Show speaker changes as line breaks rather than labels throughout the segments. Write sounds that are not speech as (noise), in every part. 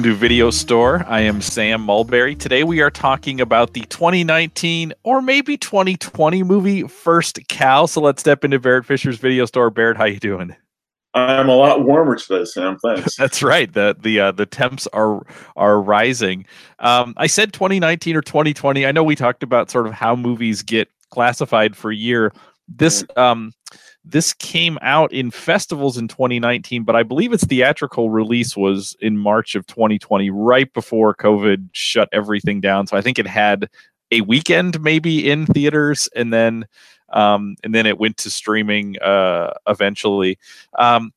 Welcome to Video Store. I am Sam Mulberry. Today we are talking about the 2019 or maybe 2020 movie First Cow. So let's step into Barrett Fisher's Video Store. Barrett, how you doing?
I'm a lot warmer today, Sam. Thanks. (laughs)
That's right. The the uh, the temps are are rising. Um, I said 2019 or 2020. I know we talked about sort of how movies get classified for year. This um, this came out in festivals in 2019, but I believe its theatrical release was in March of 2020, right before COVID shut everything down. So I think it had a weekend maybe in theaters, and then um, and then it went to streaming uh, eventually. Um,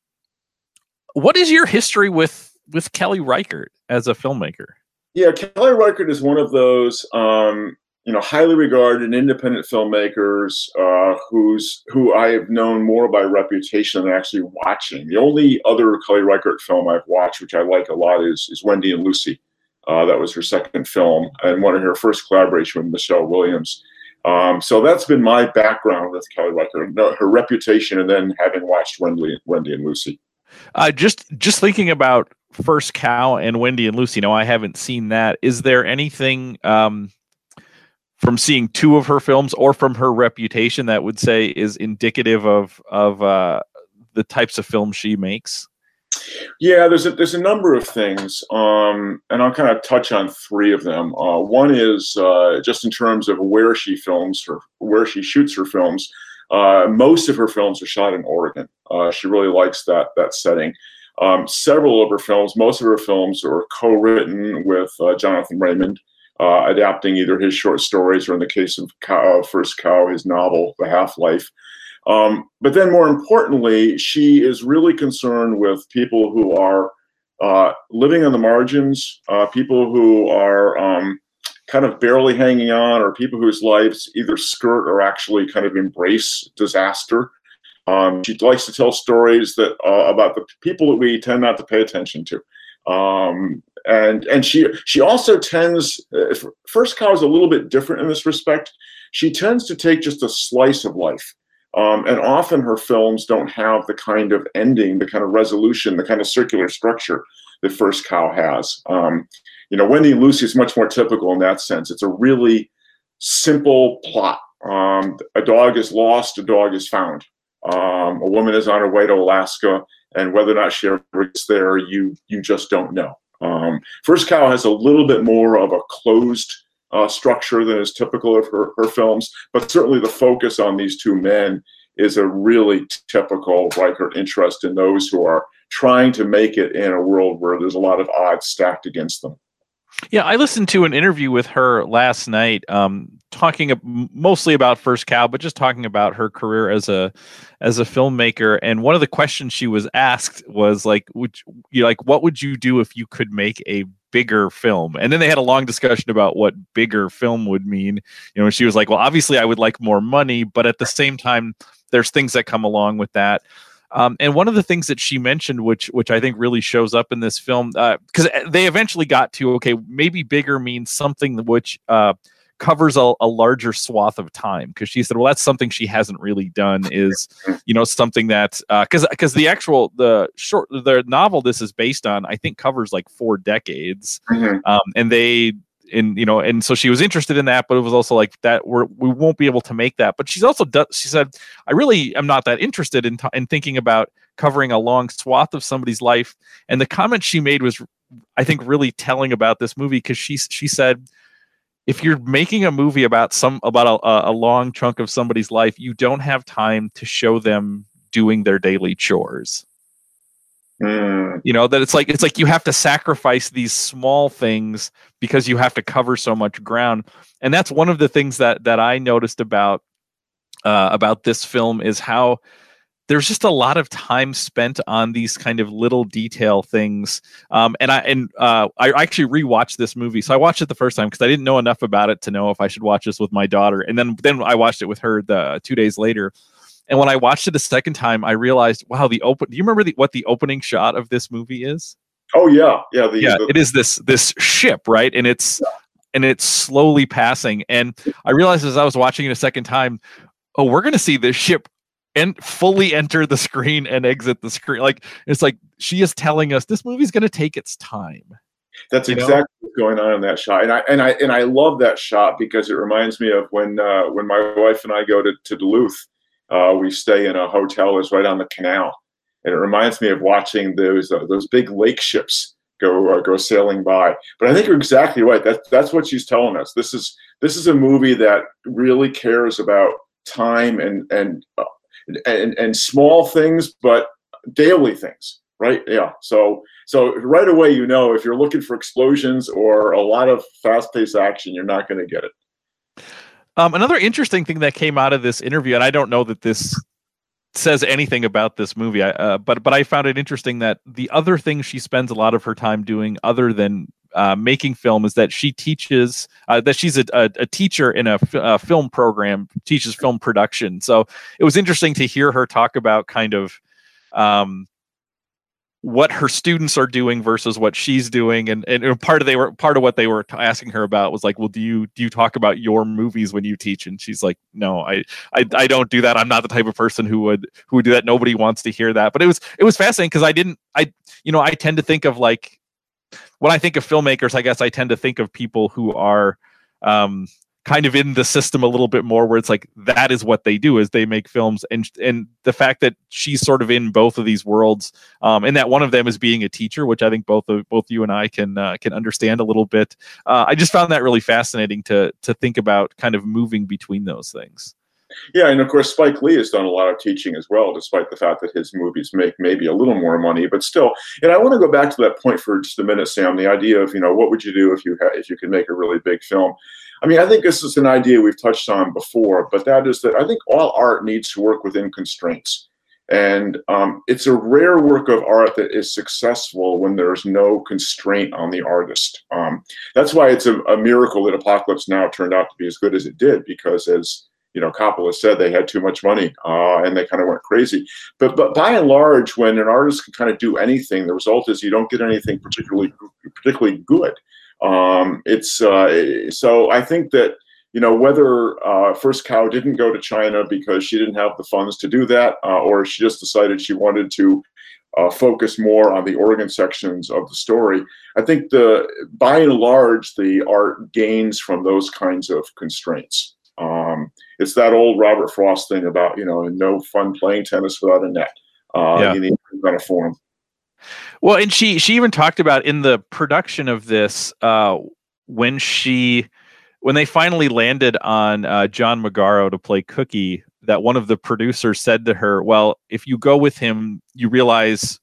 what is your history with with Kelly Reichardt as a filmmaker?
Yeah, Kelly Reichardt is one of those um, you know highly regarded independent filmmakers uh, who's who I have known more by reputation than actually watching. The only other Kelly Reichardt film I've watched, which I like a lot, is is Wendy and Lucy. Uh, that was her second film and one of her first collaboration with Michelle Williams. Um, so that's been my background with Kelly Reichardt, her reputation, and then having watched Wendy, Wendy and Lucy.
Uh, just just thinking about First Cow and Wendy and Lucy. No, I haven't seen that. Is there anything um, from seeing two of her films or from her reputation that would say is indicative of of uh, the types of films she makes?
Yeah, there's a there's a number of things, um, and I'll kind of touch on three of them. Uh, one is uh, just in terms of where she films her, where she shoots her films. Uh, most of her films are shot in Oregon. Uh, she really likes that that setting. Um, several of her films, most of her films, are co-written with uh, Jonathan Raymond uh, adapting either his short stories or, in the case of Cow, uh, First Cow, his novel, The Half Life. Um, but then, more importantly, she is really concerned with people who are uh, living on the margins, uh, people who are um, kind of barely hanging on, or people whose lives either skirt or actually kind of embrace disaster. Um, she likes to tell stories that uh, about the people that we tend not to pay attention to. Um, and and she she also tends uh, first cow is a little bit different in this respect. She tends to take just a slice of life. Um, and often her films don't have the kind of ending the kind of resolution the kind of circular structure that first cow has. Um, you know wendy and lucy is much more typical in that sense. It's a really simple plot. Um, a dog is lost a dog is found. Um, a woman is on her way to alaska and whether or not she ever gets there you you just don't know um, First Cow has a little bit more of a closed uh, structure than is typical of her, her films, but certainly the focus on these two men is a really typical Reichardt interest in those who are trying to make it in a world where there's a lot of odds stacked against them.
Yeah, I listened to an interview with her last night, um, talking mostly about First Cow, but just talking about her career as a as a filmmaker. And one of the questions she was asked was like, "Would you like what would you do if you could make a bigger film?" And then they had a long discussion about what bigger film would mean. You know, she was like, "Well, obviously, I would like more money, but at the same time, there's things that come along with that." Um, and one of the things that she mentioned, which which I think really shows up in this film, because uh, they eventually got to okay, maybe bigger means something which uh, covers a, a, larger swath of time. Because she said, well, that's something she hasn't really done. (laughs) Is you know something that because uh, because the actual the short the novel this is based on, I think covers like four decades, mm-hmm. um, and they and you know and so she was interested in that but it was also like that we're we won't be able to make that but she's also done she said i really am not that interested in, t- in thinking about covering a long swath of somebody's life and the comment she made was i think really telling about this movie because she she said if you're making a movie about some about a, a long chunk of somebody's life you don't have time to show them doing their daily chores Mm. You know that it's like it's like you have to sacrifice these small things because you have to cover so much ground, and that's one of the things that that I noticed about uh, about this film is how there's just a lot of time spent on these kind of little detail things. Um, and I and uh, I actually rewatched this movie. So I watched it the first time because I didn't know enough about it to know if I should watch this with my daughter. And then then I watched it with her the two days later. And when I watched it the second time, I realized, wow, the open. Do you remember the, what the opening shot of this movie is?
Oh yeah, yeah.
The, yeah, the, it is this this ship, right? And it's yeah. and it's slowly passing. And I realized as I was watching it a second time, oh, we're gonna see this ship and fully enter the screen and exit the screen. Like it's like she is telling us this movie's gonna take its time.
That's exactly know? what's going on in that shot, and I and I and I love that shot because it reminds me of when uh, when my wife and I go to, to Duluth. Uh, we stay in a hotel that's right on the canal, and it reminds me of watching those uh, those big lake ships go uh, go sailing by. But I think you're exactly right. That's that's what she's telling us. This is this is a movie that really cares about time and and uh, and, and small things, but daily things, right? Yeah. So so right away, you know, if you're looking for explosions or a lot of fast-paced action, you're not going to get it.
Um, another interesting thing that came out of this interview, and I don't know that this says anything about this movie. Uh, but but I found it interesting that the other thing she spends a lot of her time doing, other than uh, making film, is that she teaches uh, that she's a, a, a teacher in a, f- a film program, teaches film production. So it was interesting to hear her talk about kind of um, what her students are doing versus what she's doing. And and part of they were part of what they were asking her about was like well do you do you talk about your movies when you teach? And she's like no I, I i don't do that. I'm not the type of person who would who would do that. Nobody wants to hear that. But it was it was fascinating because i didn't i you know i tend to think of like when i think of filmmakers i guess i tend to think of people who are um kind of in the system a little bit more where it's like that is what they do is they make films. And and the fact that she's sort of in both of these worlds um, and that one of them is being a teacher which i think both of both you and i can uh, can understand a little bit uh, i just found that really fascinating to to think about kind of moving between those things
yeah, and of course Spike Lee has done a lot of teaching as well, despite the fact that his movies make maybe a little more money, but still. And I want to go back to that point for just a minute, Sam. The idea of you know what would you do if you had, if you could make a really big film? I mean, I think this is an idea we've touched on before, but that is that I think all art needs to work within constraints. And um, it's a rare work of art that is successful when there's no constraint on the artist. Um, that's why it's a, a, miracle that Apocalypse Now turned out to be as good as it did, because as you know, Coppola said they had too much money uh, and they kind of went crazy. But but by and large, when an artist can kind of do anything, the result is you don't get anything particularly particularly good. Um, it's uh, so I think that you know whether uh, First Cow didn't go to China because she didn't have the funds to do that, uh, or she just decided she wanted to uh, focus more on the Oregon sections of the story. I think the by and large the art gains from those kinds of constraints. Um, it's that old Robert Frost thing about you know no fun playing tennis without a net. Uh, yeah. You need of form.
Well, and she she even talked about in the production of this uh, when she when they finally landed on uh, John Magaro to play Cookie, that one of the producers said to her, "Well, if you go with him, you realize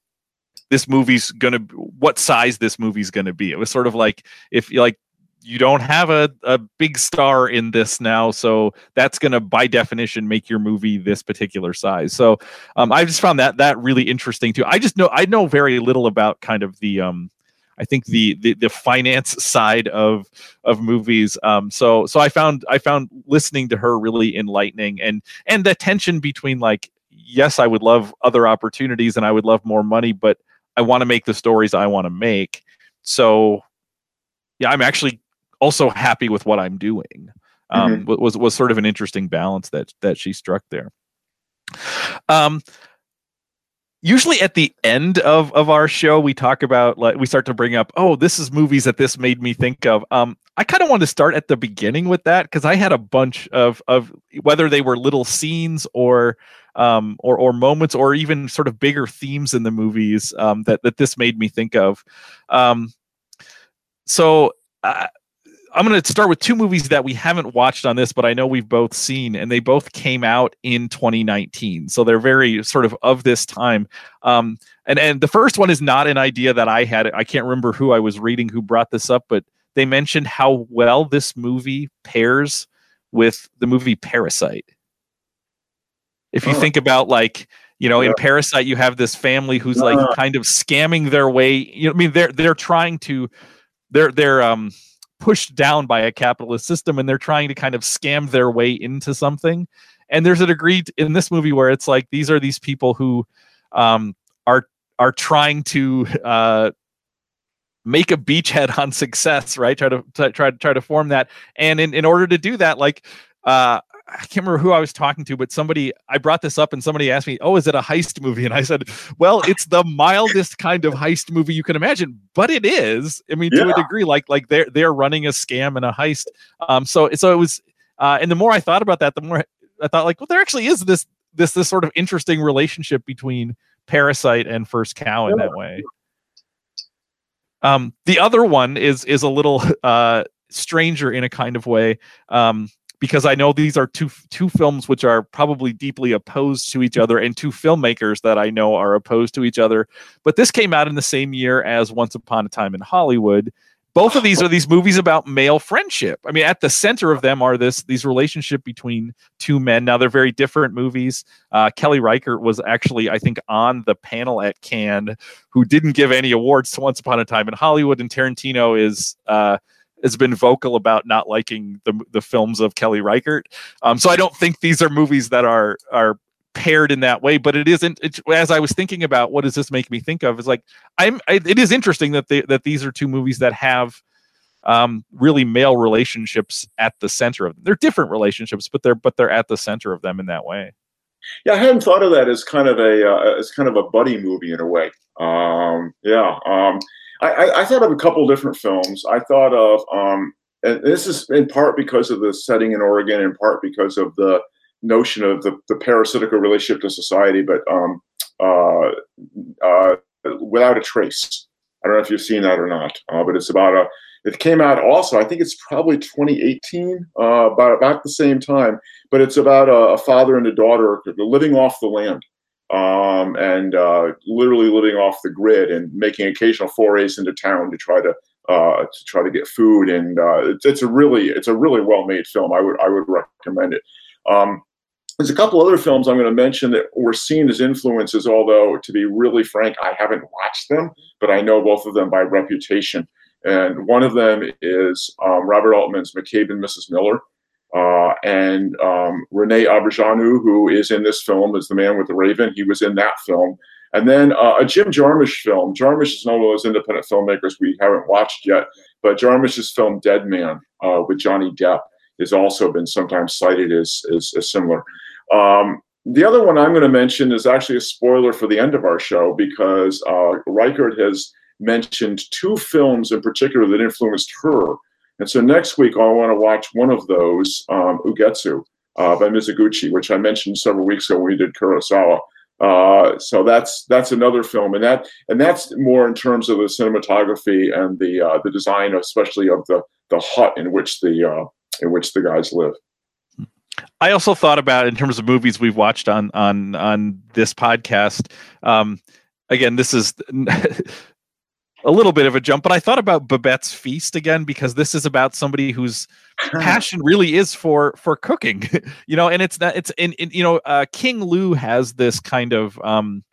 this movie's gonna what size this movie's gonna be." It was sort of like if you like you don't have a, a big star in this now so that's going to by definition make your movie this particular size so um, i just found that that really interesting too i just know i know very little about kind of the um, I think the, the the finance side of of movies. Um, so so I found I found listening to her really enlightening, and and the tension between like yes, I would love other opportunities and I would love more money, but I want to make the stories I want to make. So yeah, I'm actually also happy with what I'm doing. Um, mm-hmm. was was sort of an interesting balance that that she struck there. Um, usually at the end of of our show we talk about like we start to bring up oh this is movies that this made me think of um i kind of want to start at the beginning with that because i had a bunch of of whether they were little scenes or um or or moments or even sort of bigger themes in the movies um that that this made me think of um so uh, I'm going to start with two movies that we haven't watched on this, but I know we've both seen, and they both came out in 2019, so they're very sort of of this time. Um, and and the first one is not an idea that I had. I can't remember who I was reading who brought this up, but they mentioned how well this movie pairs with the movie Parasite. If you oh. think about like you know yeah. in parasite you have this family who's like kind of scamming their way you know i mean they're they're trying to they're they're um pushed down by a capitalist system and they're trying to kind of scam their way into something. And there's a degree in this movie where it's like these are these people who um, are are trying to uh, make a beachhead on success right? Try to, try to try to form that. And in, in order to do that like uh, I can't remember who I was talking to, but somebody I brought this up and somebody asked me, "Oh, is it a heist movie?" And I said, "Well, (laughs) it's the mildest kind of heist movie you can imagine, but it is. I mean, yeah. to a degree, like like they're they're running a scam and a heist. Um, so so it was, uh, and the more I thought about that, the more I thought like, well, there actually is this this this sort of interesting relationship between Parasite and First Cow in that way. Um, the other one is is a little (laughs) uh stranger in a kind of way. Um, because I know these are two two films which are probably deeply opposed to each other, and two filmmakers that I know are opposed to each other. But this came out in the same year as Once Upon a Time in Hollywood. Both of these are these movies about male friendship. I mean, at the center of them are this these relationship between two men. Now they're very different movies. Uh, Kelly Reichardt was actually, I think, on the panel at Cannes, who didn't give any awards to Once Upon a Time in Hollywood, and Tarantino is. Uh, has been vocal about not liking the the films of Kelly Reichardt. Um, so I don't think these are movies that are are paired in that way. But it isn't. It's, as I was thinking about what does this make me think of is like I'm. I, it is interesting that they, that these are two movies that have um, really male relationships at the center of them. They're different relationships, but they're but they're at the center of them in that way.
Yeah, I hadn't thought of that as kind of a uh, as kind of a buddy movie in a way. Um, yeah, um, I, I, thought of a couple different films. I thought of, um, and this is in part because of the setting in Oregon, in part because of the notion of the, the parasitical relationship to society, but um, uh, uh, without a trace. I don't know if you've seen that or not, uh, but it's about a. It came out also. I think it's probably 2018, uh, about about the same time. But it's about a, a father and a daughter living off the land um, and uh, literally living off the grid and making occasional forays into town to try to uh, to try to get food. And uh, it's, it's, a really it's a really well made film. I would I would recommend it. Um, there's a couple other films I'm going to mention that were seen as influences, although to be really frank, I haven't watched them, but I know both of them by reputation. And one of them is um, Robert Altman's McCabe and Mrs. Miller. Uh, and um, Rene Auberjonois, who is in this film, is the man with the raven. He was in that film. And then uh, a Jim Jarmusch film. Jarmusch is one of those independent filmmakers we haven't watched yet, but Jarmusch's film Dead Man uh, with Johnny Depp has also been sometimes cited as, as, as similar. Um, the other one I'm going to mention is actually a spoiler for the end of our show because uh, Reichardt has mentioned two films in particular that influenced her and so next week, I want to watch one of those, um, Ugetsu uh, by Mizoguchi, which I mentioned several weeks ago when we did Kurosawa. Uh, so that's that's another film, and that and that's more in terms of the cinematography and the uh, the design, especially of the the hut in which the uh, in which the guys live.
I also thought about in terms of movies we've watched on on on this podcast. Um, again, this is (laughs) a little bit of a jump, but I thought about Babette's Feast again because this is about somebody whose (laughs) passion really is for for cooking, (laughs) you know, and it's not it's in, in you know uh, King Lou has this kind of um,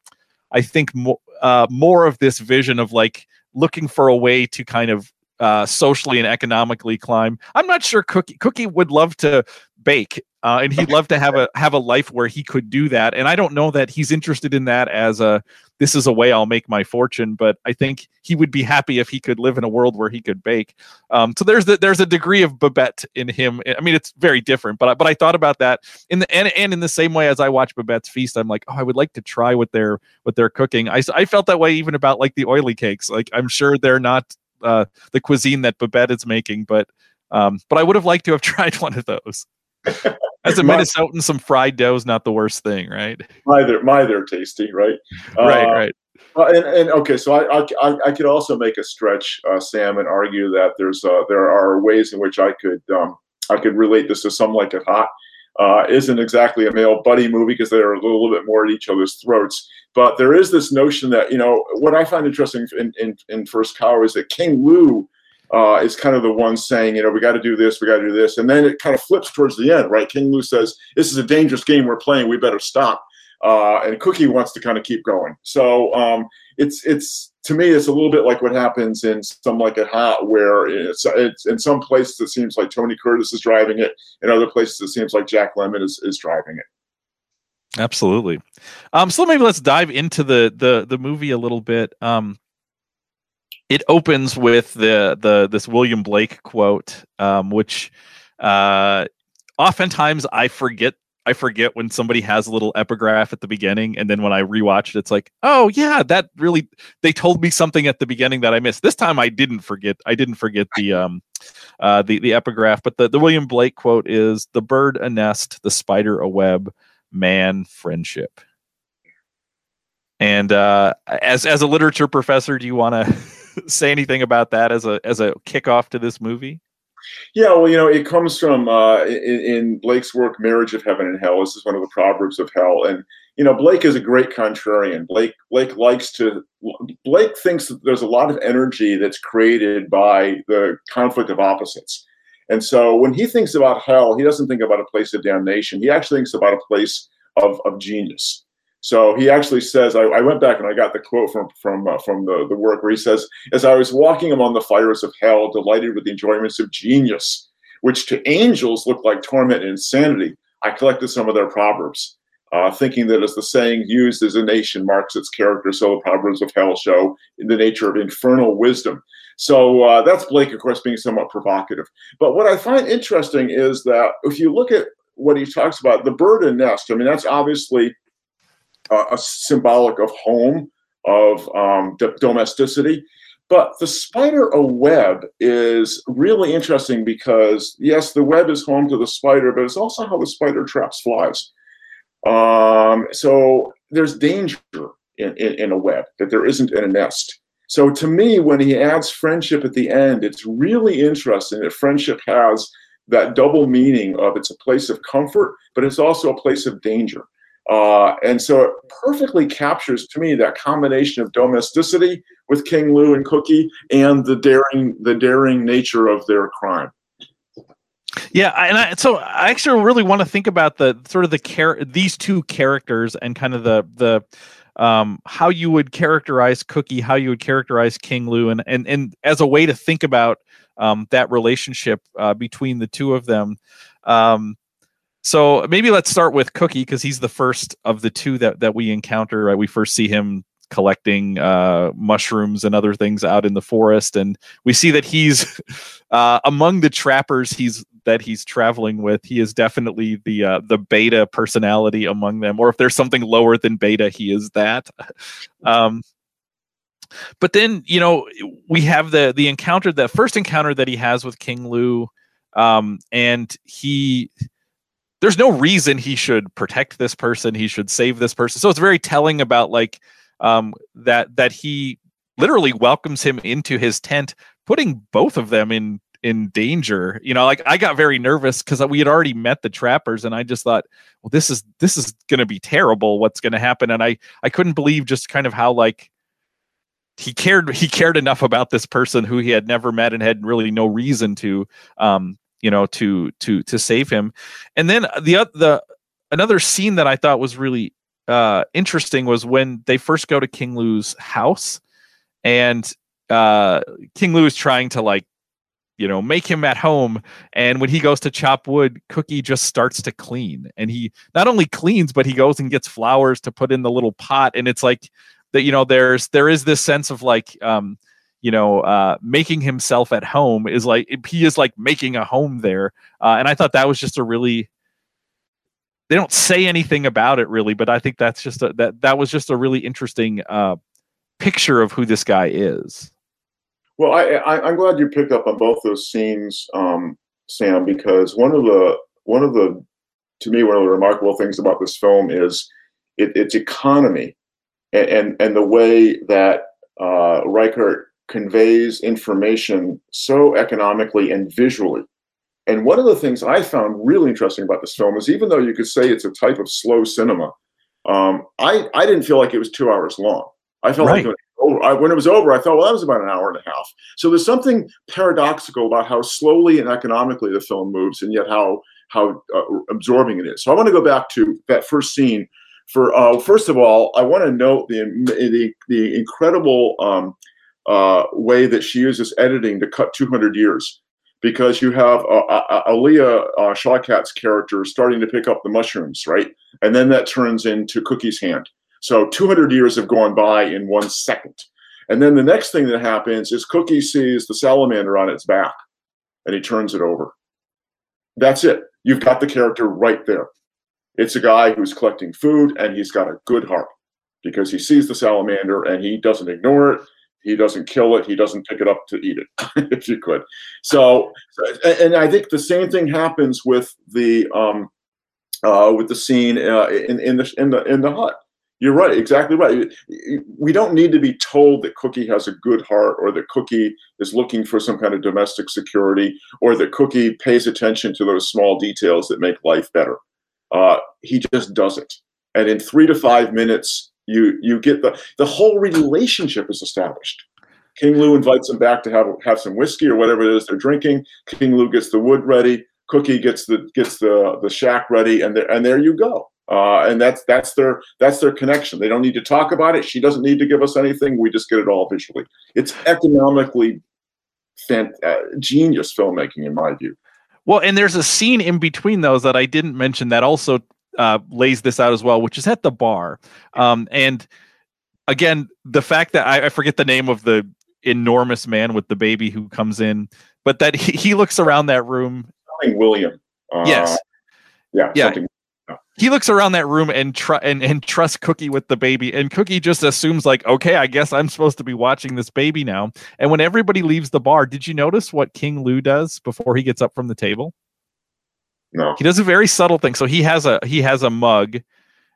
I think more uh, more of this vision of like looking for a way to kind of uh, socially and economically climb. I'm not sure Cookie Cookie would love to bake uh, and he'd love to have a (laughs) have a life where he could do that and i don't know that he's interested in that as a this is a way i'll make my fortune but i think he would be happy if he could live in a world where he could bake. Um, so there's the, there's a degree of babette in him. I mean it's very different but but i thought about that in the and, and in the same way as i watch babette's feast i'm like oh i would like to try what they're what they're cooking. I, I felt that way even about like the oily cakes. Like i'm sure they're not uh, the cuisine that babette is making but um, but i would have liked to have (laughs) tried one of those as a (laughs) Minnesotan, some fried dough is not the worst thing, right?
My they're, my they're tasty, right? (laughs)
right, uh, right.
And, and okay, so I, I I could also make a stretch, uh, Sam, and argue that there's uh, there are ways in which I could um, I could relate this to some like it hot. Uh, isn't exactly a male buddy movie because they're a little bit more at each other's throats. But there is this notion that you know what I find interesting in in, in First Cow is that King Lu uh, is kind of the one saying, you know, we got to do this, we got to do this, and then it kind of flips towards the end, right? King Lu says, "This is a dangerous game we're playing. We better stop." Uh, and Cookie wants to kind of keep going. So um, it's it's to me, it's a little bit like what happens in Some Like It Hot, where it's, it's in some places it seems like Tony Curtis is driving it, in other places it seems like Jack Lemmon is, is driving it.
Absolutely. Um, so maybe let's dive into the the the movie a little bit. Um, it opens with the the this William Blake quote, um, which uh, oftentimes I forget I forget when somebody has a little epigraph at the beginning, and then when I rewatch it, it's like, oh yeah, that really they told me something at the beginning that I missed. This time I didn't forget. I didn't forget the um uh the the epigraph, but the the William Blake quote is the bird a nest, the spider a web, man friendship. And uh, as as a literature professor, do you want to (laughs) say anything about that as a as a kickoff to this movie?
Yeah, well, you know, it comes from uh, in, in, Blake's work, "Marriage of Heaven and Hell." This is one of the proverbs of hell, and you know, Blake is a great contrarian. Blake Blake likes to. Blake thinks that there's a lot of energy that's created by the conflict of opposites, and so when he thinks about hell, he doesn't think about a place of damnation. He actually thinks about a place of of genius. So he actually says, I, I, went back and I got the quote from from uh, from the, the work where he says, "As I was walking among the fires of hell, delighted with the enjoyments of genius, which to angels look like torment and insanity, I collected some of their proverbs, uh, thinking that as the saying used as a nation marks its character, so the proverbs of hell show in the nature of infernal wisdom." So uh, that's Blake, of course, being somewhat provocative. But what I find interesting is that if you look at what he talks about, the bird and nest, I mean, that's obviously uh, a symbolic of home, of um, domesticity. But the spider a web is really interesting because, yes, the web is home to the spider, but it's also how the spider traps flies. Um, so there's danger in, in, in a web that there isn't in a nest. So to me, when he adds friendship at the end, it's really interesting that friendship has that double meaning of it's a place of comfort, but it's also a place of danger. Uh, and so it perfectly captures to me that combination of domesticity with King Lou and Cookie and the daring the daring nature of their crime.
Yeah, and I, so I actually really want to think about the sort of the char- these two characters and kind of the the um, how you would characterize Cookie, how you would characterize King Lou, and and and as a way to think about um, that relationship uh, between the two of them. Um, so maybe let's start with Cookie because he's the first of the two that that we encounter. Right? We first see him collecting uh, mushrooms and other things out in the forest, and we see that he's (laughs) uh, among the trappers. He's that he's traveling with. He is definitely the uh, the beta personality among them, or if there's something lower than beta, he is that. (laughs) Um, but then you know we have the the encounter, the first encounter that he has with King Lou, um, and he there's no reason he should protect this person. He should save this person. So it's very telling about like um that that he literally welcomes him into his tent putting both of them in in danger. You know like i got very nervous because we had already met the trappers and i just thought well this is this is going to be terrible what's going to happen. And i i couldn't believe just kind of how like he cared he cared enough about this person who he had never met and had really no reason to um you know to to to save him. And then the the another scene that i thought was really uh interesting was when they first go to king lou's house and uh king lou is trying to like you know make him at home. And when he goes to chop wood cookie just starts to clean. And he not only cleans but he goes and gets flowers to put in the little pot. And it's like that you know there's there is this sense of like um you know, uh, making himself at home is like he is like making a home there. Uh, and I thought that was just a really they don't say anything about it really, but I think that's just a, that that was just a really interesting uh, picture of who this guy is.
Well, I, am glad you picked up on both those scenes, um, Sam, because one of the one of the to me one of the remarkable things about this film is it, its economy and, and, and the way that uh, Reichardt conveys information so economically and visually. And one of the things I found really interesting about this film is even though you could say it's a type of slow cinema, um, I, I didn't feel like it was two hours long. I felt right. like when, I, when it was over, I thought, well, that was about an hour and a half. So there's something paradoxical about how slowly and economically the film moves, and yet how how uh, absorbing it is. So I want to go back to that first scene. For uh, first of all, I want to note the the, the incredible um, uh, way that she uses editing to cut 200 years because you have uh, uh, uh uh, Shawkat's character starting to pick up the mushrooms, right? And then that turns into Cookie's hand. So 200 years have gone by in one second. And then the next thing that happens is Cookie sees the salamander on its back and he turns it over. That's it. You've got the character right there. It's a guy who's collecting food and he's got a good heart because he sees the salamander and he doesn't ignore it. He doesn't kill it. He doesn't pick it up to eat it, (laughs) if you could. So, and I think the same thing happens with the um, uh, with the scene uh, in in the in the in the hut. You're right, exactly right. We don't need to be told that Cookie has a good heart or that Cookie is looking for some kind of domestic security or that Cookie pays attention to those small details that make life better. Uh, he just does it, And in three to five minutes, you you get the the whole relationship is established. King Lou invites him back to have have some whiskey or whatever it is they're drinking. King Lou gets the wood ready. Cookie gets the gets the the shack ready, and there and there you go. Uh, and that's that's their that's their connection. They don't need to talk about it. She doesn't need to give us anything. We just get it all visually. It's economically fant- uh, genius filmmaking, in my view.
Well, and there's a scene in between those that I didn't mention that also uh, lays this out as well, which is at the bar. Um, and again, the fact that I, I, forget the name of the enormous man with the baby who comes in, but that he, he looks around that room.
William.
Uh, yes.
Yeah.
Yeah he looks around that room and tr- and and trusts Cookie with the baby, and Cookie just assumes like, okay, I guess I'm supposed to be watching this baby now. And when everybody leaves the bar, did you notice what King Lou does before he gets up from the table?
No.
He does a very subtle thing. So he has a he has a mug,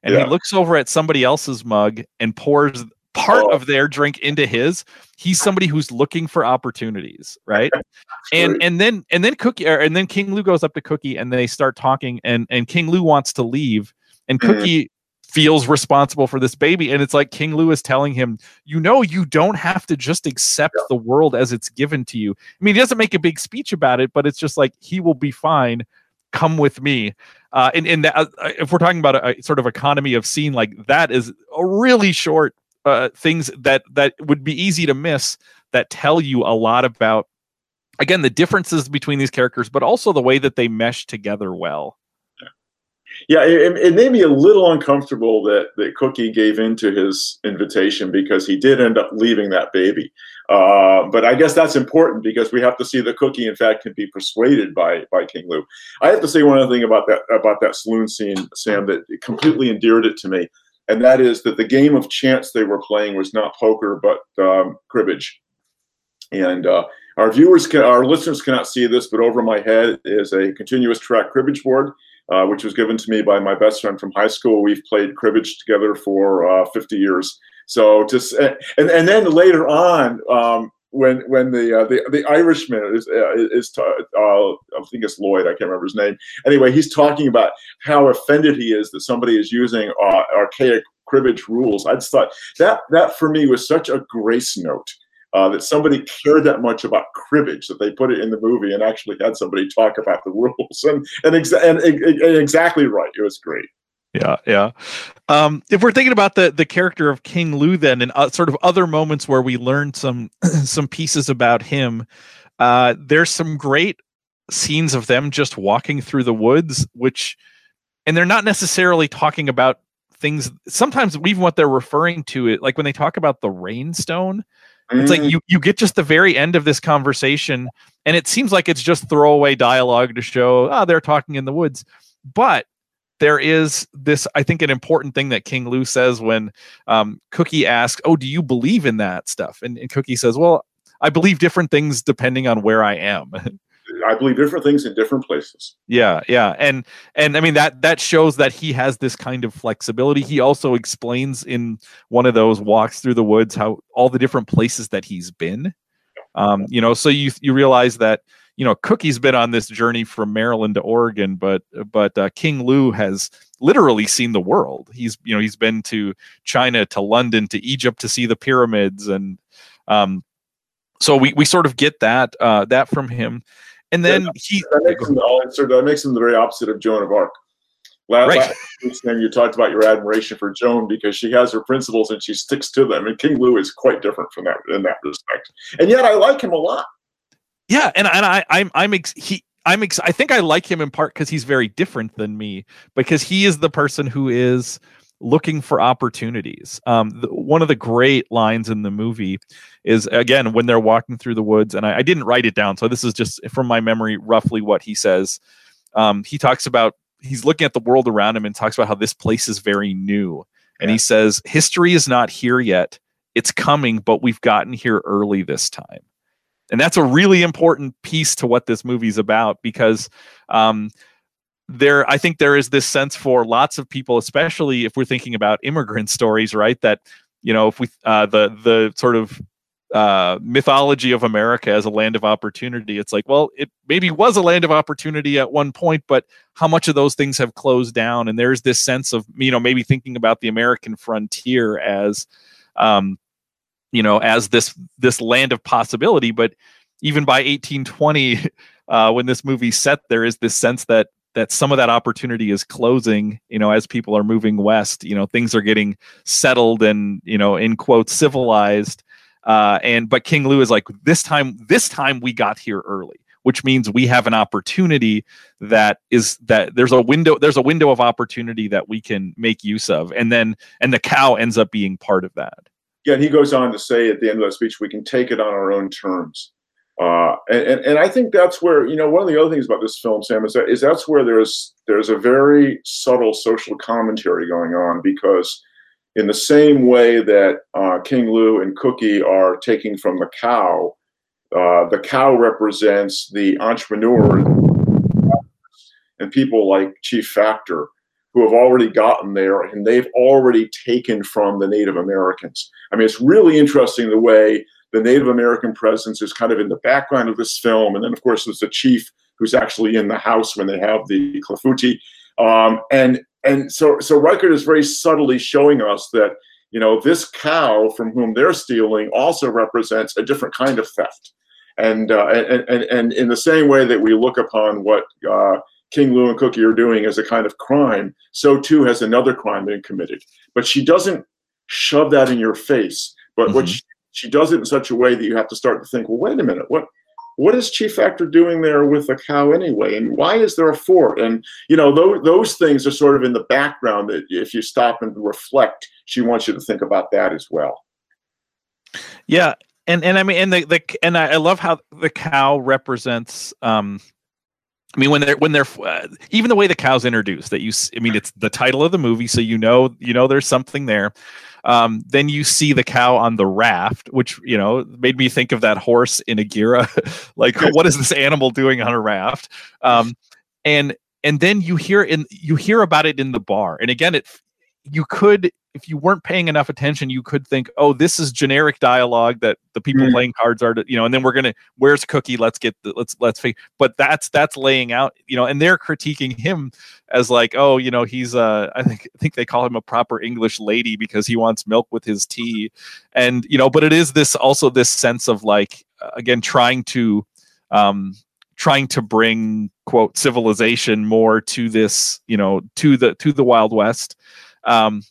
and yeah. he looks over at somebody else's mug and pours part oh. of their drink into his he's somebody who's looking for opportunities right (laughs) and and then and then cookie or, and then king lou goes up to cookie and they start talking and and king lou wants to leave and mm-hmm. cookie mm. feels responsible for this baby and it's like king lou is telling him you know you don't have to just accept yeah. the world as it's given to you i mean he doesn't make a big speech about it but it's just like he will be fine come with me uh, and, and that, uh, if we're talking about a, a, sort of economy of scene like that is a really short uh, things that that would be easy to miss that tell you a lot about again the differences between these characters but also the way that they mesh together well.
Yeah it, it, made me a little uncomfortable that that cookie gave in to his invitation because he did end up leaving that baby uh, but i guess that's important because we have to see the cookie in fact can be persuaded by by king lou i have to say one other thing about that about that saloon scene sam that completely endeared it to me and that is that the game of chance they were playing was not poker but um, cribbage. And uh, our viewers, can, our listeners cannot see this, but over my head is a continuous track cribbage board, uh, which was given to me by my best friend from high school. We've played cribbage together for uh, 50 years. So just and and then later on, um, when when the uh, the the Irishman is uh, is uh, I think it's Lloyd I can't remember his name. Anyway he's talking about how offended he is that somebody is using uh, archaic cribbage rules. I just thought that that for me was such a grace note uh, that somebody cared that much about cribbage that they put it in the movie and actually had somebody talk about the (laughs) rules. And and, exa- and, and, and exactly right. It was great
yeah yeah um, if we're thinking about the the character of king lou then and uh, sort of other moments where we learned some (clears throat) some pieces about him uh, there's some great scenes of them just walking through the woods which and they're not necessarily talking about things sometimes even what they're referring to it like when they talk about the rainstone it's like mm. you you get just the very end of this conversation and it seems like it's just throwaway dialogue to show oh they're talking in the woods but there is this, I think, an important thing that King Lou says when um, Cookie asks, "Oh, do you believe in that stuff?" And, and Cookie says, "Well, I believe different things depending on where I am." (laughs)
I believe different things in different places.
Yeah, yeah, and and I mean that that shows that he has this kind of flexibility. He also explains in one of those walks through the woods how all the different places that he's been. Um, you know, so you you realize that you know, Cookie's been on this journey from Maryland to Oregon, but but uh, King Lou has literally seen the world. He's you know he's been to China, to London, to Egypt to see the pyramids, and um, so we we sort of get that uh, that from him. And then yeah, he
that makes, him, that makes him the very opposite of Joan of Arc. Last, right. (laughs) last you talked about your admiration for Joan because she has her principles and she sticks to them. And King Lou is quite different from that in that respect. And yet I like him a lot.
Yeah, and and I I'm I'm ex- he I'm ex- I think I like him in part because he's very different than me because he is the person who is looking for opportunities. Um, the, one of the great lines in the movie is again when they're walking through the woods, and I, I, didn't write it down, so this is just from my memory, roughly what he says. um, he talks about he's looking at the world around him and talks about how this place is very new. And he says, history is not here yet. It's coming, but we've gotten here early this time. And that's a really important piece to what this movie's about because um, there, I think there is this sense for lots of people, especially if we're thinking about immigrant stories, right? That you know, if we uh, the the sort of uh, mythology of America as a land of opportunity. It's like, well, it maybe was a land of opportunity at one point, but how much of those things have closed down? And there's this sense of, you know, maybe thinking about the American frontier as, um, you know, as this this land of possibility. But even by 1820, (laughs) uh, when this movie's set, there is this sense that that some of that opportunity is closing you know as people are moving west you know things are getting settled and you know in quotes civilized uh, and but King Lou is like this time. This time we got here early, which means we have an opportunity that is that there's a window. There's a window of opportunity that we can make use of, and then and the cow ends up being part of that.
Yeah, and he goes on to say at the end of the speech, we can take it on our own terms. Uh, and, and, and I think that's where you know one of the other things about this film, Sam, is that is that's where there's there's a very subtle social commentary going on because in the same way that uh, King Lou and Cookie are taking from the cow, uh, the cow represents the entrepreneur and people like Chief Factor who have already gotten there and they've already taken from the Native Americans. I mean, it's really interesting the way the Native American presence is kind of in the background of this film. And then, of course, there's the chief who's actually in the house when they have the Clafouti. Um, and and so so Reichardt is very subtly showing us that you know this cow from whom they're stealing also represents a different kind of theft, and uh, and, and and in the same way that we look upon what uh, King Lou and Cookie are doing as a kind of crime, so too has another crime been committed. But she doesn't shove that in your face. But mm-hmm. what she, she does it in such a way that you have to start to think, well, wait a minute, what what is Chief Factor doing there with the cow anyway? And why is there a fort? And, you know, those, those things are sort of in the background that if you stop and reflect, she wants you to think about that as well.
Yeah. And, and I mean, and the, the and I, I love how the cow represents, um, I mean, when they're when they're uh, even the way the cow's introduced, that you, I mean, it's the title of the movie, so you know, you know, there's something there. Um, then you see the cow on the raft, which you know made me think of that horse in Aguirre. (laughs) like, what is this animal doing on a raft? Um, and and then you hear in you hear about it in the bar, and again, it you could if you weren't paying enough attention, you could think, oh, this is generic dialogue that the people mm. playing cards are, to, you know, and then we're gonna, where's Cookie? Let's get, the, let's let's. But that's that's laying out, you know, and they're critiquing him as like, oh, you know, he's uh, I think I think they call him a proper English lady because he wants milk with his tea, and you know, but it is this also this sense of like, again, trying to, um, trying to bring quote civilization more to this, you know, to the to the Wild West. Um,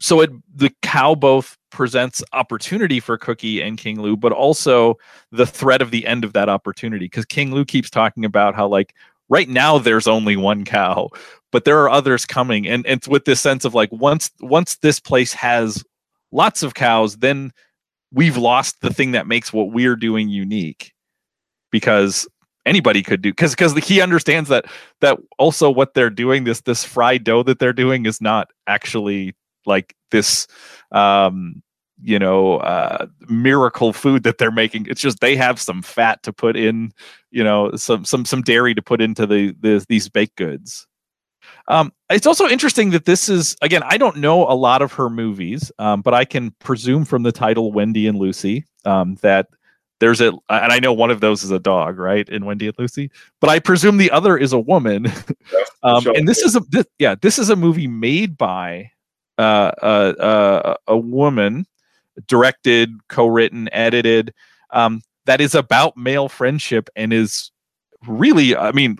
so it the cow both presents opportunity for Cookie and King Lou, but also the threat of the end of that opportunity. Because King Lou keeps talking about how like right now there's only one cow, but there are others coming, and and with this sense of like once once this place has lots of cows, then we've lost the thing that makes what we're doing unique. Because anybody could do because because the he understands that that also what they're doing this this fried dough that they're doing is not actually like this um you know uh miracle food that they're making. It's just they have some fat to put in you know some some some dairy to put into the, the these baked goods. Um it's also interesting that this is again i don't know a lot of her movies um but i can presume from the title wendy and lucy um that there's a and i know one of those is a dog right in wendy and lucy but i presume the other is a woman. (laughs) Um and this is a this, yeah this is a movie made by uh, uh, uh, a woman directed, co-written, edited um, that is about male friendship and is really, I mean,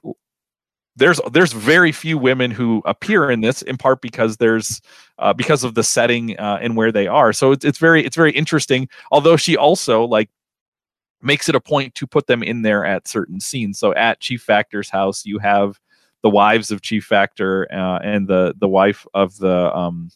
there's there's very few women who appear in this in part because there's uh, because of the setting uh, and where they are. So it's, it's very it's very interesting although she also like makes it a point to put them in there at certain scenes so at chief factor's house you have the wives of chief factor uh, and the the wife of the um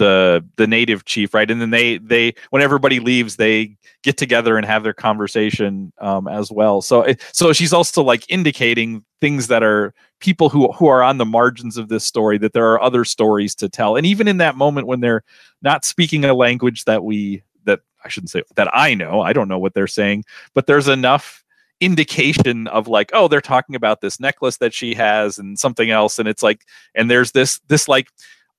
the the native chief, right? And then they they when everybody leaves, they get together and have their conversation um, as well. So so she's also like indicating things that are people who who are on the margins of this story that there are other stories to tell. And even in that moment when they're not speaking a language that we I shouldn't say that I know, I don't know what they're saying, but there's enough indication of like oh they're talking about this necklace that she has and something else and it's like and there's this this like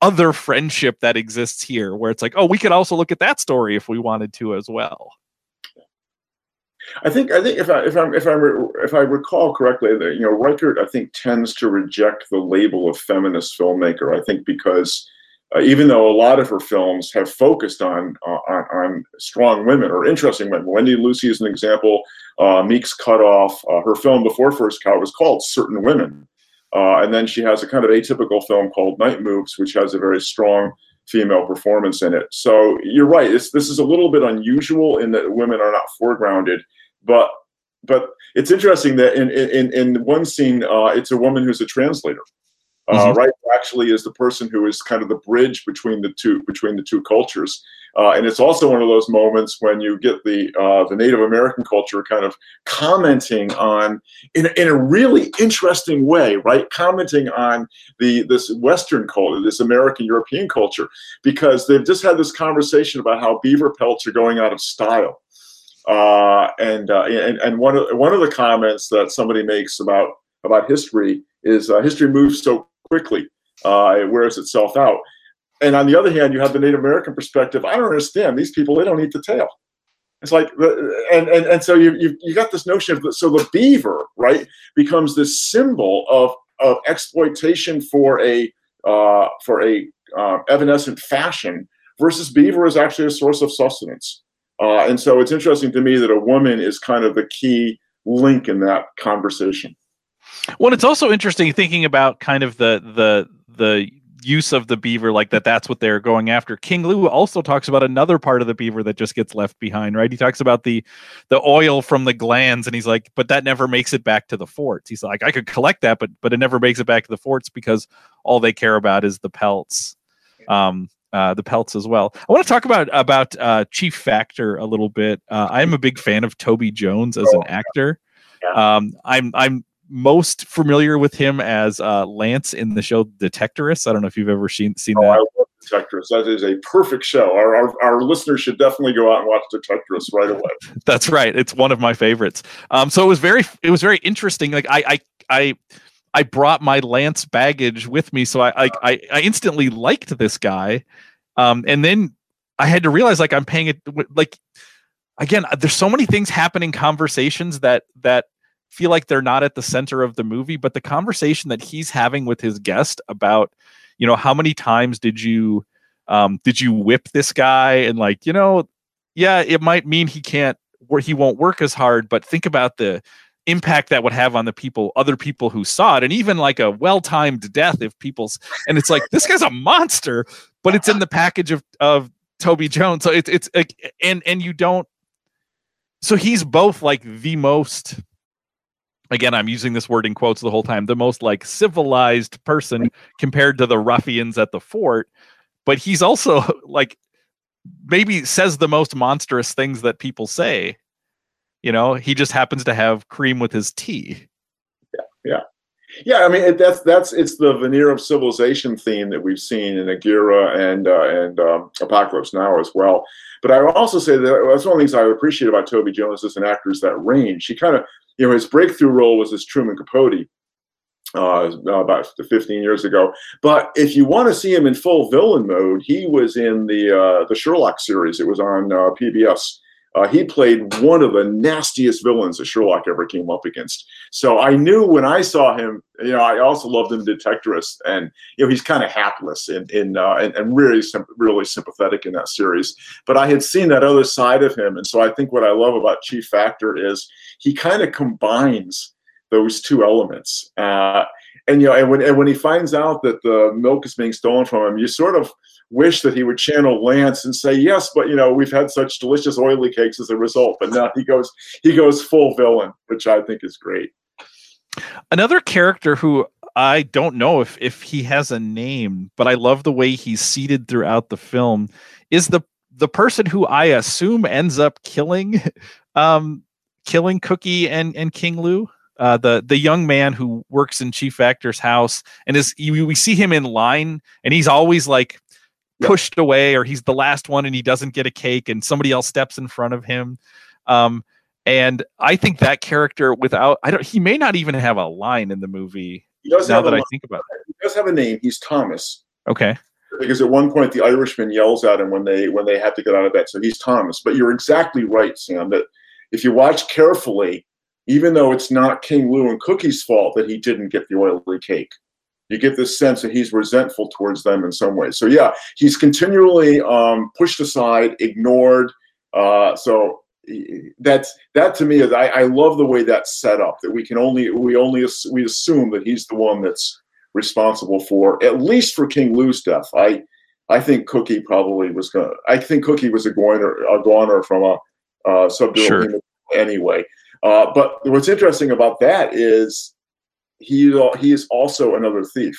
other friendship that exists here where it's like oh we could also look at that story if we wanted to as well
I think I think if I if I if I if I recall correctly, that you know Reichardt I think tends to reject the label of feminist filmmaker. I think because uh, even though a lot of her films have focused on, uh, on, on strong women or interesting women, Wendy Lucy is an example. Uh, Meek's Cut Off, uh, her film before First Cow was called Certain Women, uh, and then she has a kind of atypical film called Night Moves, which has a very strong female performance in it. So you're right. It's, this is a little bit unusual in that women are not foregrounded, but but it's interesting that in in, in one scene, uh, it's a woman who's a translator. Uh, mm-hmm. right actually is the person who is kind of the bridge between the two between the two cultures uh, and it's also one of those moments when you get the uh, the Native American culture kind of commenting on in, in a really interesting way, right? Commenting on the this Western culture, this American European culture, because they've just had this conversation about how beaver pelts are going out of style. Uh, and, uh, and and one of one of the comments that somebody makes about about history is uh, history moves so quickly, uh, it wears itself out. And on the other hand, you have the Native American perspective. I don't understand these people; they don't eat the tail. It's like, and and and so you you you got this notion of so the beaver right becomes this symbol of of exploitation for a uh, for a uh, evanescent fashion versus beaver is actually a source of sustenance. Uh, and so it's interesting to me that a woman is kind of the key link in that conversation.
Well, it's also interesting thinking about kind of the the the use of the beaver like that that's what they're going after King Lu also talks about another part of the beaver that just gets left behind right he talks about the the oil from the glands and he's like but that never makes it back to the forts he's like i could collect that but but it never makes it back to the forts because all they care about is the pelts um uh, the pelts as well. I want to talk about about uh, Chief Factor a little bit. Uh, I'm a big fan of Toby Jones as an actor. Um, I'm I'm most familiar with him as uh, Lance in the show Detectorists. I don't know if you've ever seen seen oh, that. I love
Detectorists. That is a perfect show. Our, our, our listeners should definitely go out and watch Detectorists right away. (laughs)
That's right. It's one of my favorites. Um, so it was very it was very interesting. Like I I I I brought my Lance baggage with me, so I I I instantly liked this guy. Um, and then I had to realize like I'm paying it like again. There's so many things happening, conversations that that feel like they're not at the center of the movie, but the conversation that he's having with his guest about, you know, how many times did you um did you whip this guy? And like, you know, yeah, it might mean he can't where he won't work as hard, but think about the impact that would have on the people other people who saw it and even like a well-timed death if people's and it's like this guy's a monster but it's in the package of of toby jones so it's it's like and and you don't so he's both like the most again i'm using this word in quotes the whole time. The most like civilized person compared to the ruffians at the fort. But he's also (laughs) like maybe says the most monstrous things that people say. You know he just happens to have cream with his tea.
Yeah yeah. Yeah i mean it, that's that's it's the veneer of civilization theme that we've seen in Aguirre and uh, and um, apocalypse now as well. But i also say that that's one of the things i appreciate about toby jones as an actor is that range. He kind of you know, his breakthrough role was as Truman Capote uh, about 15 years ago. But if you want to see him in full villain mode, he was in the uh, the Sherlock series. It was on uh, PBS. Uh, he played one of the nastiest villains that Sherlock ever came up against. So I knew when I saw him, you know, I also loved him Detectorist, and you know, he's kind of hapless and and, uh, and, and really really sympathetic in that series. But I had seen that other side of him, and so I think what I love about Chief Factor is he kind of combines those two elements. Uh, and you know, and when and when he finds out that the milk is being stolen from him, you sort of wish that he would channel Lance and say, "Yes, but you know, we've had such delicious oily cakes as a result." But now he goes he goes full villain, which I think is great.
Another character who I don't know if if he has a name, but I love the way he's seated throughout the film. Is the the person who I assume ends up killing (laughs) um killing Cookie and and King Lu? Uh, the the young man who works in Chief Factor's house and is we see him in line and he's always like pushed away or he's the last one and he doesn't get a cake and somebody else steps in front of him. Um, and I think that character without I don't he may not even have a line in the movie. now that I think about it.
He does have a name. He's Thomas.
Okay.
Because at one point the Irishman yells at him when they when they have to get out of bed. So he's Thomas. But you're exactly right, Sam, that if you watch carefully, even though it's not King Lu and Cookie's fault that he didn't get the oily cake, you get this sense that he's resentful towards them in some way. So yeah, he's continually um, pushed aside, ignored. Uh, so that's that to me is I, I love the way that's set up that we can only we only we assume that he's the one that's responsible for at least for King Lu's death. I I think Cookie probably was gonna. I think Cookie was a goner a goner from a uh, subdural sure. anyway. Uh, but what's interesting about that is he he is also another thief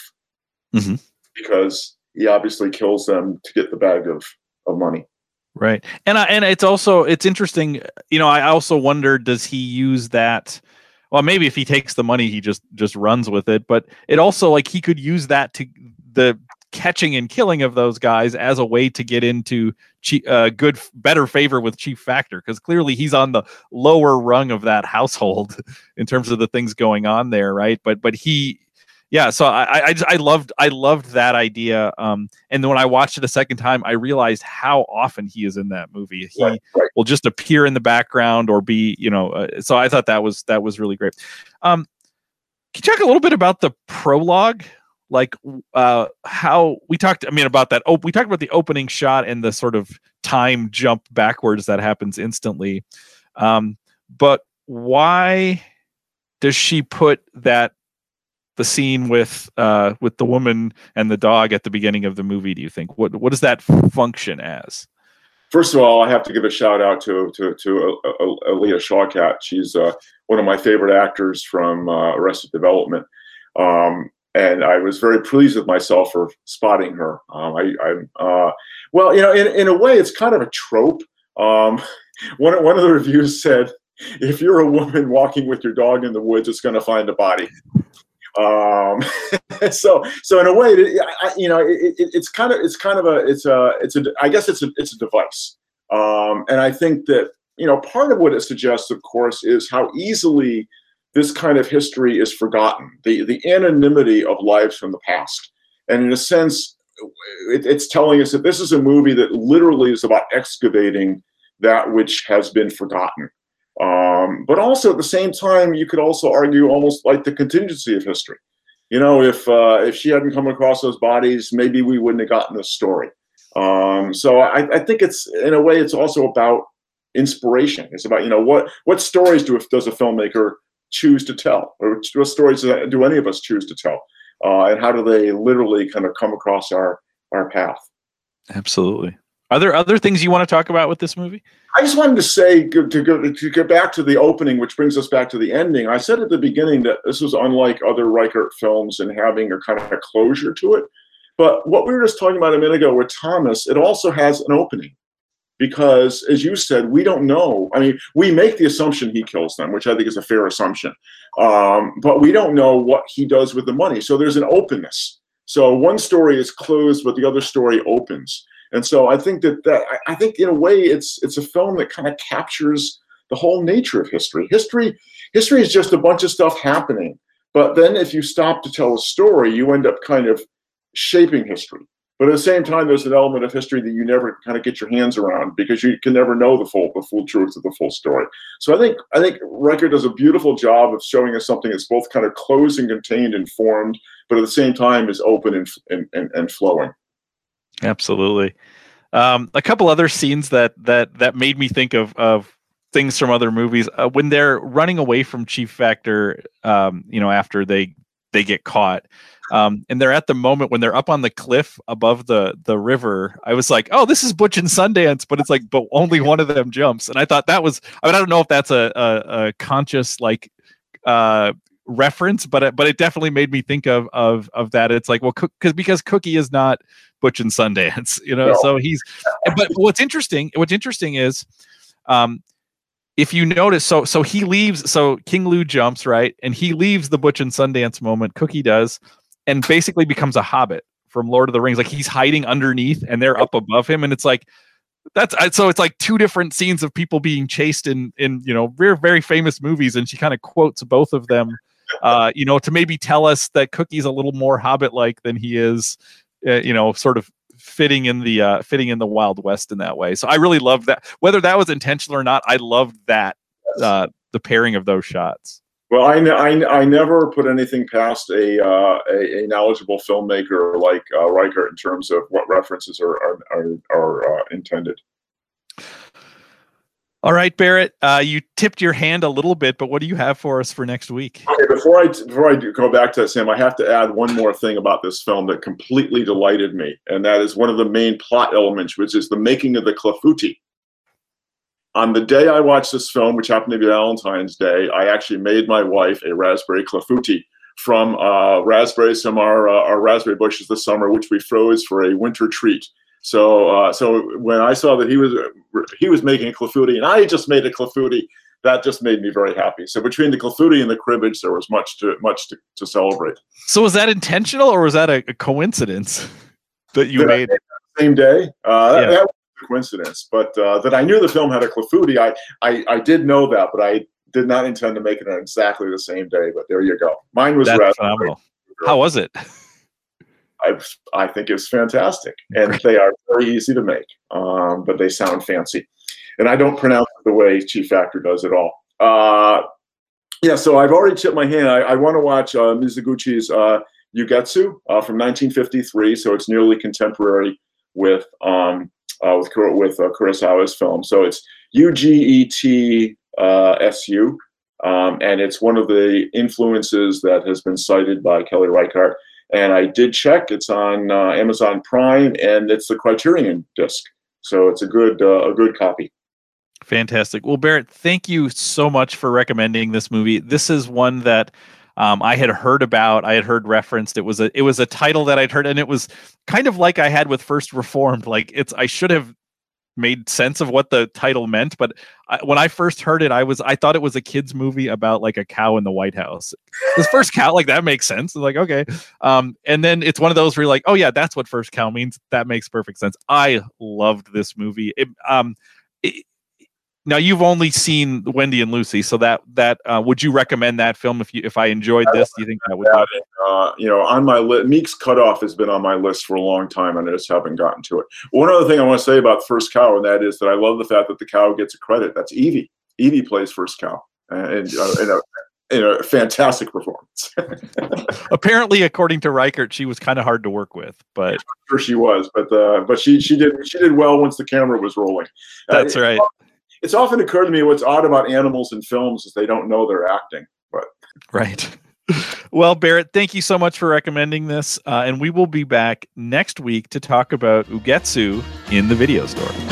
mm-hmm.
because he obviously kills them to get the bag of, of money.
Right. And I, and it's also it's interesting, you know, I also wonder does he use that well maybe if he takes the money he just just runs with it, but it also like he could use that to the catching and killing of those guys as a way to get into uh, good better favor with chief factor because clearly he's on the lower rung of that (laughs) household in terms of the things going on there right? But but he yeah so i i, I loved i loved that idea um and then when i watched it a second time i realized how often he is in that movie. He right, right. will just appear in the background or be you know uh, so i thought that was that was really great. Um can you talk a little bit about the prologue like uh how we talked i mean about that oh we talked about the opening shot and the sort of time jump backwards that happens instantly um but why does she put that the scene with uh, with the woman and the dog at the beginning of the movie? Do you think what what does that function as?
First of all, I have to give a shout out to to to uh, uh, Alia Shawkat. She's uh, one of my favorite actors from uh, Arrested Development, um, and I was very pleased with myself for spotting her. Um, I, I uh, well, you know, in in a way, it's kind of a trope. Um, (laughs) one one of the reviews said, "If you're a woman walking with your dog in the woods, it's going to find a body." Um, (laughs) so, so in a way, I, you know, it, it, it's kind of, it's kind of a, it's a, it's a, I guess it's a, it's a device. Um, and I think that, you know, part of what it suggests, of course, is how easily this kind of history is forgotten, the, the anonymity of lives from the past. And in a sense, it, it's telling us that this is a movie that literally is about excavating that which has been forgotten. Um, but also at the same time, you could also argue almost like the contingency of history. You know, if uh, if she hadn't come across those bodies, maybe we wouldn't have gotten this story. Um, so I, I, think it's in a way it's also about inspiration. It's about you know what what stories do does a filmmaker choose to tell, or what stories do any of us choose to tell, uh, and how do they literally kind of come across our our path?
Absolutely. Are there other things you want to talk about with this movie?
I just wanted to say to go to get back to the opening, which brings us back to the ending. I said at the beginning that this was unlike other Reichardt films in having a kind of a closure to it. But what we were just talking about a minute ago with Thomas, it also has an opening because, as you said, we don't know. I mean, we make the assumption he kills them, which I think is a fair assumption, um, but we don't know what he does with the money. So there's an openness. So one story is closed, but the other story opens. And so I think that, that I think in a way it's it's a film that kind of captures the whole nature of history. History history is just a bunch of stuff happening. But then if you stop to tell a story, you end up kind of shaping history. But at the same time, there's an element of history that you never kind of get your hands around because you can never know the full the full truth of the full story. So I think I think Reichardt does a beautiful job of showing us something that's both kind of closed and contained and formed, but at the same time is open and and, and, and flowing.
Absolutely. Um, a couple other scenes that that that made me think of of things from other movies uh, when they're running away from Chief Factor. Um, you know, after they they get caught. Um, and they're at the moment when they're up on the cliff above the the river. I was like, "Oh, this is Butch and Sundance," but it's like, but only one of them jumps. And I thought that was. I mean, I don't know if that's a a, a conscious like uh reference, but it, but it definitely made me think of of of that. It's like well, because because Cookie is not Butch and Sundance, (laughs) you know. No. So he's. But what's interesting, what's interesting is, um, if you notice, so so he leaves. So King Lu jumps right, and he leaves the Butch and Sundance moment. Cookie does, and basically becomes a Hobbit from Lord of the Rings. Like he's hiding underneath, and they're up above him, and it's like that's so it's like two different scenes of people being chased in in you know very very famous movies and she kind of quotes both of them (laughs) uh you know to maybe tell us that cookie's a little more hobbit like than he is uh, you know sort of fitting in the uh fitting in the wild west in that way. So i really love that. Whether that was intentional or not i loved that uh the pairing of those shots.
Well, I, I, I never put anything past a, uh, a, a, knowledgeable filmmaker like uh, Reichardt in terms of what references are, are, are, are uh, intended.
All right, Barrett, uh, you tipped your hand a little bit, but what do you have for us for next week?
Okay, before I before I go back to that, Sam, I have to add one more thing about this film that completely delighted me, and that is one of the main plot elements, which is the making of the clafouti on the day I watched this film, which happened to be Valentine's Day, I actually made my wife a raspberry clafouti from uh, raspberries from our, uh, our raspberry bushes this summer, which we froze for a winter treat. So, uh, so when I saw that he was he was making a clafouti and I just made a clafouti, that just made me very happy. So between the clafouti and the cribbage, there was much to much to, to celebrate.
So was that intentional or was that a, a coincidence (laughs) that you made?
The same day. Uh, yeah. that, coincidence. But uh, that I knew the film had a clafouti, I, I, I did know that, but I did not intend to make it on exactly the same day. But there you go. Mine was
That's phenomenal. How was it? (laughs)
I, I think it's fantastic, and they are very easy to make, um, but they sound fancy, and I don't pronounce it the way Chief Factor does at all. Uh, yeah, so I've already tipped my hand. I, I want to watch uh, Mizoguchi's uh, Ugetsu uh, from 1953, so it's nearly contemporary with um, uh, with with uh, Kurosawa's film. So it's U G E T uh, S U, um, and it's one of the influences that has been cited by Kelly Reichardt. And I did check; it's on uh, Amazon Prime, and it's the Criterion disc. So it's a good uh, a good copy.
Fantastic. Well, Barrett, thank you so much for recommending this movie. This is one that um, I had heard about, I had heard referenced. It was a it was a title that I'd heard, and it was kind of like I had with First Reformed. Like it's I should have made sense of what the title meant, but I, when I first heard it, I was I thought it was a kids movie about like a cow in the White House. This first cow, like that makes sense. Like okay, um, and then it's one of those where you're like, oh yeah, that's what first cow means. That makes perfect sense. I loved this movie. It, um, now you've only seen Wendy and Lucy, so that that uh, would you recommend that film if you if I enjoyed this? Do you think that would?
Uh, you know, on my list, Meek's Cutoff has been on my list for a long time, and I just haven't gotten to it. One other thing I want to say about First Cow, and that is that I love the fact that the cow gets a credit. That's Evie. Evie plays First Cow, and uh, in a in a fantastic performance. (laughs)
Apparently, according to Reichardt, she was kind of hard to work with, but
I'm sure she was. But uh, but she she did she did well once the camera was rolling.
That's uh, right
it's often occurred to me what's odd about animals in films is they don't know they're acting. But
right. (laughs) Well, Barrett, thank you so much for recommending this, uh, and we will be back next week to talk about Ugetsu in the video store.